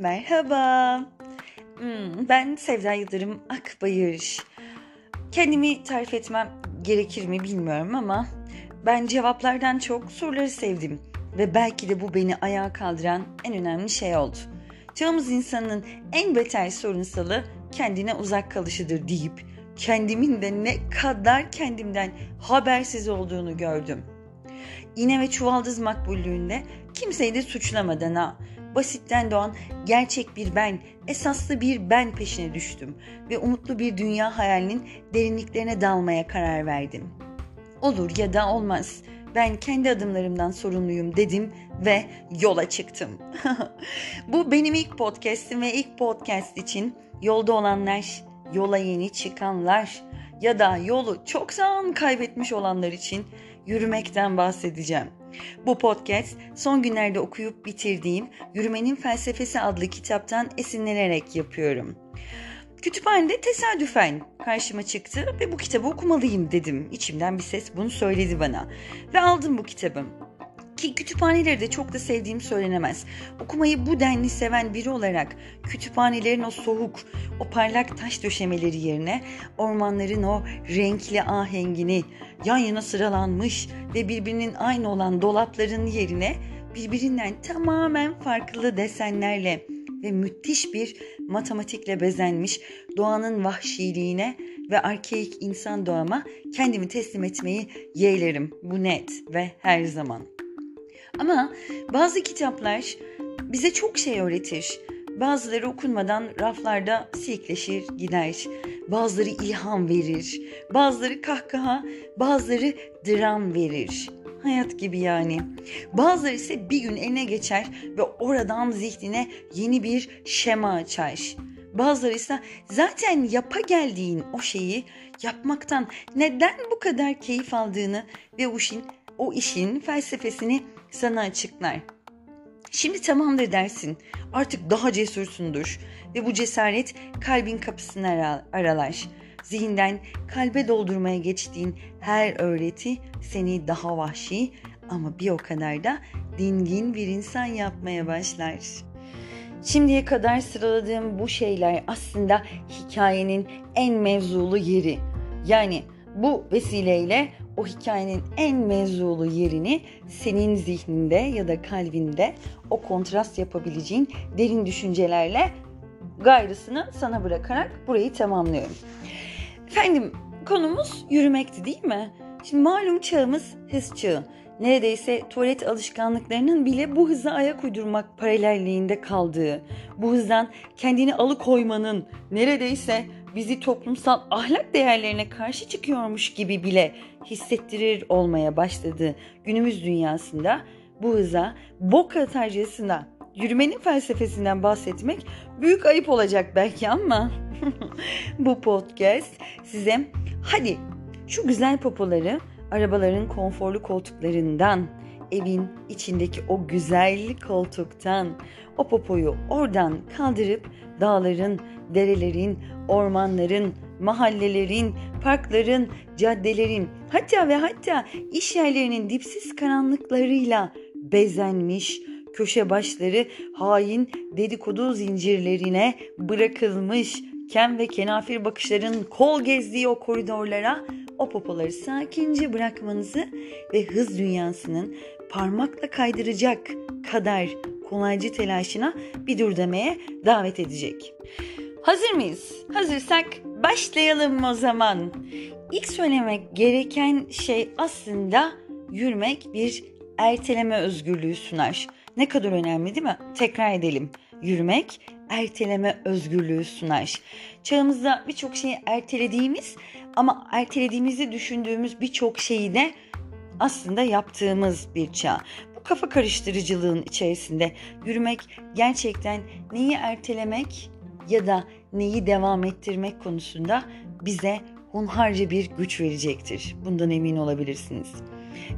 merhaba. Hmm, ben Sevda Yıldırım Akbayır. Kendimi tarif etmem gerekir mi bilmiyorum ama ben cevaplardan çok soruları sevdim ve belki de bu beni ayağa kaldıran en önemli şey oldu. Çağımız insanının en beter sorunsalı kendine uzak kalışıdır deyip kendimin de ne kadar kendimden habersiz olduğunu gördüm. İğne ve çuvaldız makbullüğünde kimseyi de suçlamadan ha basitten doğan gerçek bir ben, esaslı bir ben peşine düştüm ve umutlu bir dünya hayalinin derinliklerine dalmaya karar verdim. Olur ya da olmaz. Ben kendi adımlarımdan sorumluyum dedim ve yola çıktım. Bu benim ilk podcast'im ve ilk podcast için yolda olanlar, yola yeni çıkanlar ya da yolu çoktan kaybetmiş olanlar için yürümekten bahsedeceğim. Bu podcast son günlerde okuyup bitirdiğim Yürümenin Felsefesi adlı kitaptan esinlenerek yapıyorum. Kütüphanede tesadüfen karşıma çıktı ve bu kitabı okumalıyım dedim. İçimden bir ses bunu söyledi bana ve aldım bu kitabı. Ki kütüphaneleri de çok da sevdiğim söylenemez. Okumayı bu denli seven biri olarak kütüphanelerin o soğuk, o parlak taş döşemeleri yerine ormanların o renkli ahengini yan yana sıralanmış ve birbirinin aynı olan dolapların yerine birbirinden tamamen farklı desenlerle ve müthiş bir matematikle bezenmiş doğanın vahşiliğine ve arkeik insan doğama kendimi teslim etmeyi yeğlerim. Bu net ve her zaman. Ama bazı kitaplar bize çok şey öğretir. Bazıları okunmadan raflarda silkleşir gider. Bazıları ilham verir. Bazıları kahkaha, bazıları dram verir. Hayat gibi yani. Bazıları ise bir gün eline geçer ve oradan zihnine yeni bir şema açar. Bazıları ise zaten yapa geldiğin o şeyi yapmaktan neden bu kadar keyif aldığını ve o işin, o işin felsefesini sana açıklar. Şimdi tamamdır dersin. Artık daha cesursundur. Ve bu cesaret kalbin kapısını aralar. Zihinden kalbe doldurmaya geçtiğin her öğreti seni daha vahşi ama bir o kadar da dingin bir insan yapmaya başlar. Şimdiye kadar sıraladığım bu şeyler aslında hikayenin en mevzulu yeri. Yani bu vesileyle o hikayenin en mevzulu yerini senin zihninde ya da kalbinde o kontrast yapabileceğin derin düşüncelerle gayrısını sana bırakarak burayı tamamlıyorum. Efendim konumuz yürümekti değil mi? Şimdi malum çağımız hız çağı. Neredeyse tuvalet alışkanlıklarının bile bu hıza ayak uydurmak paralelliğinde kaldığı, bu hızdan kendini alıkoymanın neredeyse bizi toplumsal ahlak değerlerine karşı çıkıyormuş gibi bile hissettirir olmaya başladı günümüz dünyasında. Bu hıza bok atarcasına yürümenin felsefesinden bahsetmek büyük ayıp olacak belki ama bu podcast size hadi şu güzel popoları arabaların konforlu koltuklarından, evin içindeki o güzel koltuktan, o popoyu oradan kaldırıp dağların, derelerin, ormanların, mahallelerin, parkların, caddelerin, hatta ve hatta iş yerlerinin dipsiz karanlıklarıyla bezenmiş, köşe başları hain dedikodu zincirlerine bırakılmış, kem ve kenafir bakışların kol gezdiği o koridorlara o popoları sakince bırakmanızı ve hız dünyasının parmakla kaydıracak kadar kolaycı telaşına bir dur demeye davet edecek. Hazır mıyız? Hazırsak başlayalım o zaman. İlk söylemek gereken şey aslında yürümek bir erteleme özgürlüğü sunar. Ne kadar önemli değil mi? Tekrar edelim. Yürümek erteleme özgürlüğü sunar. Çağımızda birçok şeyi ertelediğimiz ama ertelediğimizi düşündüğümüz birçok şeyi de aslında yaptığımız bir çağ. Bu kafa karıştırıcılığın içerisinde yürümek gerçekten neyi ertelemek ya da neyi devam ettirmek konusunda bize hunharca bir güç verecektir. Bundan emin olabilirsiniz.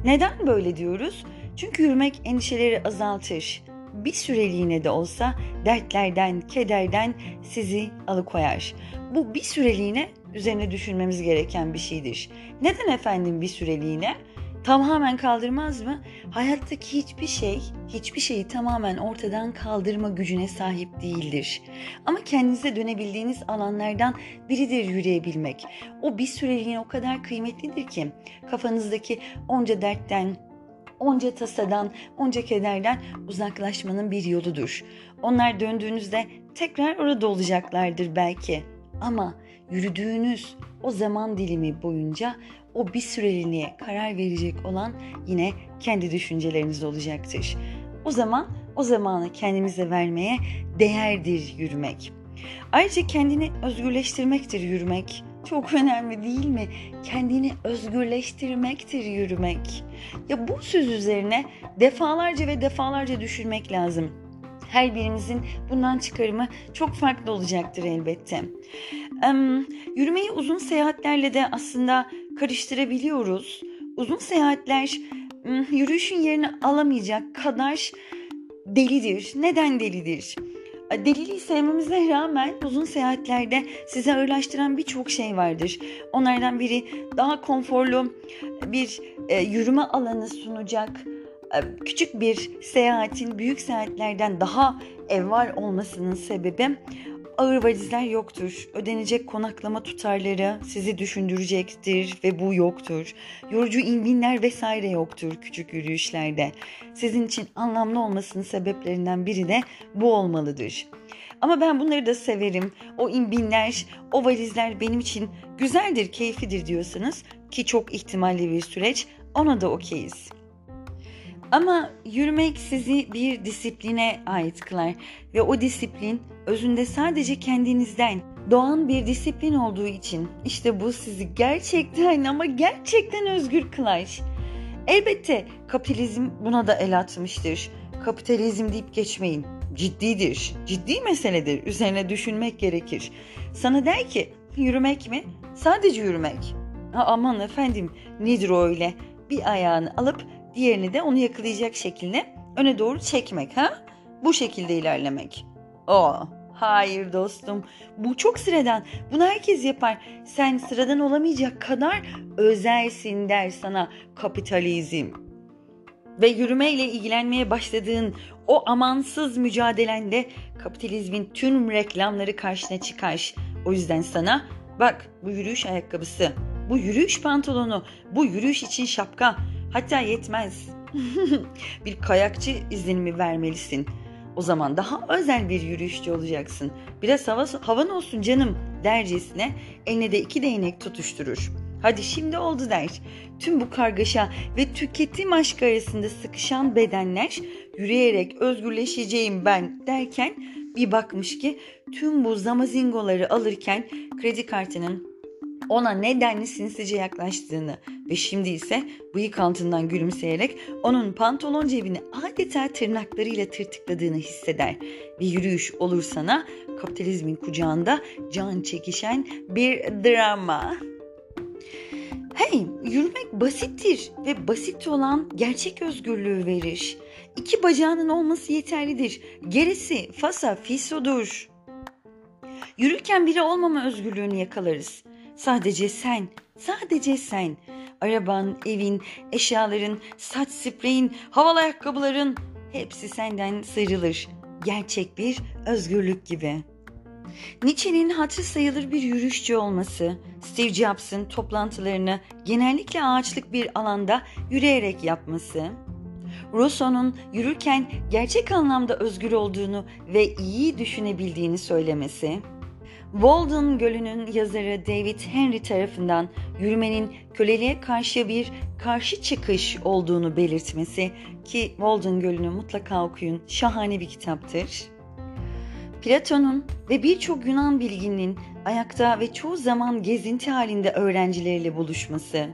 Neden böyle diyoruz? Çünkü yürümek endişeleri azaltır. Bir süreliğine de olsa dertlerden, kederden sizi alıkoyar. Bu bir süreliğine üzerine düşünmemiz gereken bir şeydir. Neden efendim bir süreliğine? Tamamen kaldırmaz mı? Hayattaki hiçbir şey, hiçbir şeyi tamamen ortadan kaldırma gücüne sahip değildir. Ama kendinize dönebildiğiniz alanlardan biridir yürüyebilmek. O bir süreliğine o kadar kıymetlidir ki kafanızdaki onca dertten, onca tasadan, onca kederden uzaklaşmanın bir yoludur. Onlar döndüğünüzde tekrar orada olacaklardır belki. Ama yürüdüğünüz o zaman dilimi boyunca o bir süreliğine karar verecek olan yine kendi düşünceleriniz olacaktır. O zaman o zamanı kendimize vermeye değerdir yürümek. Ayrıca kendini özgürleştirmektir yürümek. Çok önemli değil mi? Kendini özgürleştirmektir yürümek. Ya bu söz üzerine defalarca ve defalarca düşünmek lazım. Her birimizin bundan çıkarımı çok farklı olacaktır elbette. Yürümeyi uzun seyahatlerle de aslında karıştırabiliyoruz. Uzun seyahatler yürüyüşün yerini alamayacak kadar delidir. Neden delidir? Deliliği sevmemize rağmen uzun seyahatlerde size ağırlaştıran birçok şey vardır. Onlardan biri daha konforlu bir e, yürüme alanı sunacak küçük bir seyahatin büyük seyahatlerden daha evvar olmasının sebebi ağır valizler yoktur. Ödenecek konaklama tutarları sizi düşündürecektir ve bu yoktur. Yorucu inbinler vesaire yoktur küçük yürüyüşlerde. Sizin için anlamlı olmasının sebeplerinden biri de bu olmalıdır. Ama ben bunları da severim. O inbinler, o valizler benim için güzeldir, keyfidir diyorsanız ki çok ihtimalli bir süreç ona da okeyiz. Ama yürümek sizi bir disipline ait kılar ve o disiplin özünde sadece kendinizden doğan bir disiplin olduğu için işte bu sizi gerçekten ama gerçekten özgür kılar. Elbette kapitalizm buna da el atmıştır. Kapitalizm deyip geçmeyin. Ciddidir, ciddi meseledir. Üzerine düşünmek gerekir. Sana der ki yürümek mi? Sadece yürümek. Ha, aman efendim nedir o öyle? Bir ayağını alıp diğerini de onu yakalayacak şekilde öne doğru çekmek ha? Bu şekilde ilerlemek. O, hayır dostum. Bu çok sıradan. Bunu herkes yapar. Sen sıradan olamayacak kadar özelsin der sana kapitalizm. Ve yürümeyle ilgilenmeye başladığın o amansız mücadelende kapitalizmin tüm reklamları karşına çıkar. O yüzden sana bak bu yürüyüş ayakkabısı, bu yürüyüş pantolonu, bu yürüyüş için şapka, Hatta yetmez. bir kayakçı izlenimi vermelisin. O zaman daha özel bir yürüyüşçü olacaksın. Biraz hava, havan olsun canım dercesine eline de iki değnek tutuşturur. Hadi şimdi oldu der. Tüm bu kargaşa ve tüketim aşkı arasında sıkışan bedenler yürüyerek özgürleşeceğim ben derken bir bakmış ki tüm bu zamazingoları alırken kredi kartının ona nedenli sinsice yaklaştığını ve şimdi ise bıyık altından gülümseyerek onun pantolon cebini adeta tırnaklarıyla tırtıkladığını hisseder. Bir yürüyüş olur sana kapitalizmin kucağında can çekişen bir drama. Hey, yürümek basittir ve basit olan gerçek özgürlüğü verir. İki bacağının olması yeterlidir. Gerisi fasa fisodur. Yürürken biri olmama özgürlüğünü yakalarız. Sadece sen, sadece sen. Araban, evin, eşyaların, saç spreyin, havalı ayakkabıların hepsi senden sıyrılır. Gerçek bir özgürlük gibi. Nietzsche'nin hatırı sayılır bir yürüyüşçü olması, Steve Jobs'ın toplantılarını genellikle ağaçlık bir alanda yürüyerek yapması, Rousseau'nun yürürken gerçek anlamda özgür olduğunu ve iyi düşünebildiğini söylemesi, Walden Gölü'nün yazarı David Henry tarafından yürümenin köleliğe karşı bir karşı çıkış olduğunu belirtmesi ki Walden Gölü'nü mutlaka okuyun şahane bir kitaptır. Platon'un ve birçok Yunan bilginin ayakta ve çoğu zaman gezinti halinde öğrencileriyle buluşması.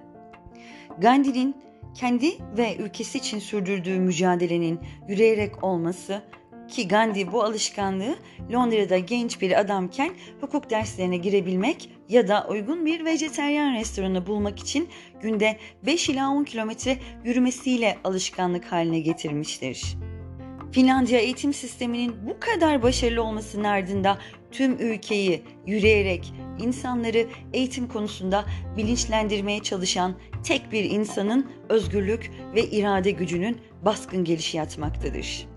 Gandhi'nin kendi ve ülkesi için sürdürdüğü mücadelenin yürüyerek olması ki Gandhi bu alışkanlığı Londra'da genç bir adamken hukuk derslerine girebilmek ya da uygun bir vejeteryan restoranı bulmak için günde 5 ila 10 kilometre yürümesiyle alışkanlık haline getirmiştir. Finlandiya eğitim sisteminin bu kadar başarılı olmasının ardında tüm ülkeyi yürüyerek insanları eğitim konusunda bilinçlendirmeye çalışan tek bir insanın özgürlük ve irade gücünün baskın gelişi yatmaktadır.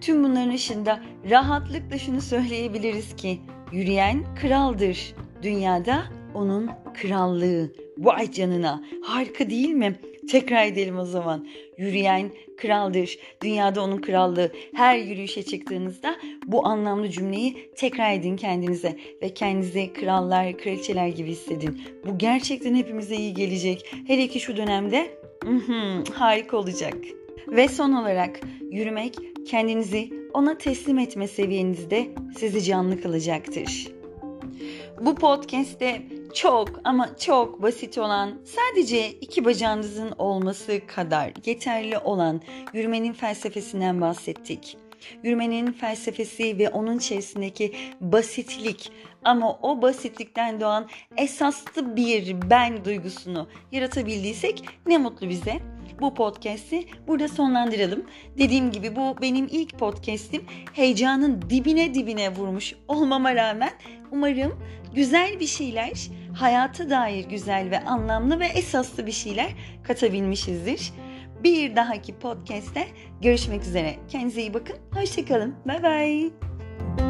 Tüm bunların ışığında rahatlıkla şunu söyleyebiliriz ki yürüyen kraldır. Dünyada onun krallığı. Vay canına harika değil mi? Tekrar edelim o zaman. Yürüyen kraldır. Dünyada onun krallığı. Her yürüyüşe çıktığınızda bu anlamlı cümleyi tekrar edin kendinize ve kendinizi krallar, kraliçeler gibi hissedin. Bu gerçekten hepimize iyi gelecek. Hele ki şu dönemde harika olacak. Ve son olarak yürümek kendinizi ona teslim etme seviyenizde sizi canlı kılacaktır. Bu podcast'te çok ama çok basit olan sadece iki bacağınızın olması kadar yeterli olan yürümenin felsefesinden bahsettik. Yürümenin felsefesi ve onun içerisindeki basitlik ama o basitlikten doğan esaslı bir ben duygusunu yaratabildiysek ne mutlu bize. Bu podcast'i burada sonlandıralım. Dediğim gibi bu benim ilk podcast'im. Heyecanın dibine dibine vurmuş olmama rağmen umarım güzel bir şeyler, hayata dair güzel ve anlamlı ve esaslı bir şeyler katabilmişizdir. Bir dahaki podcast'te görüşmek üzere. Kendinize iyi bakın. Hoşçakalın. Bay bay.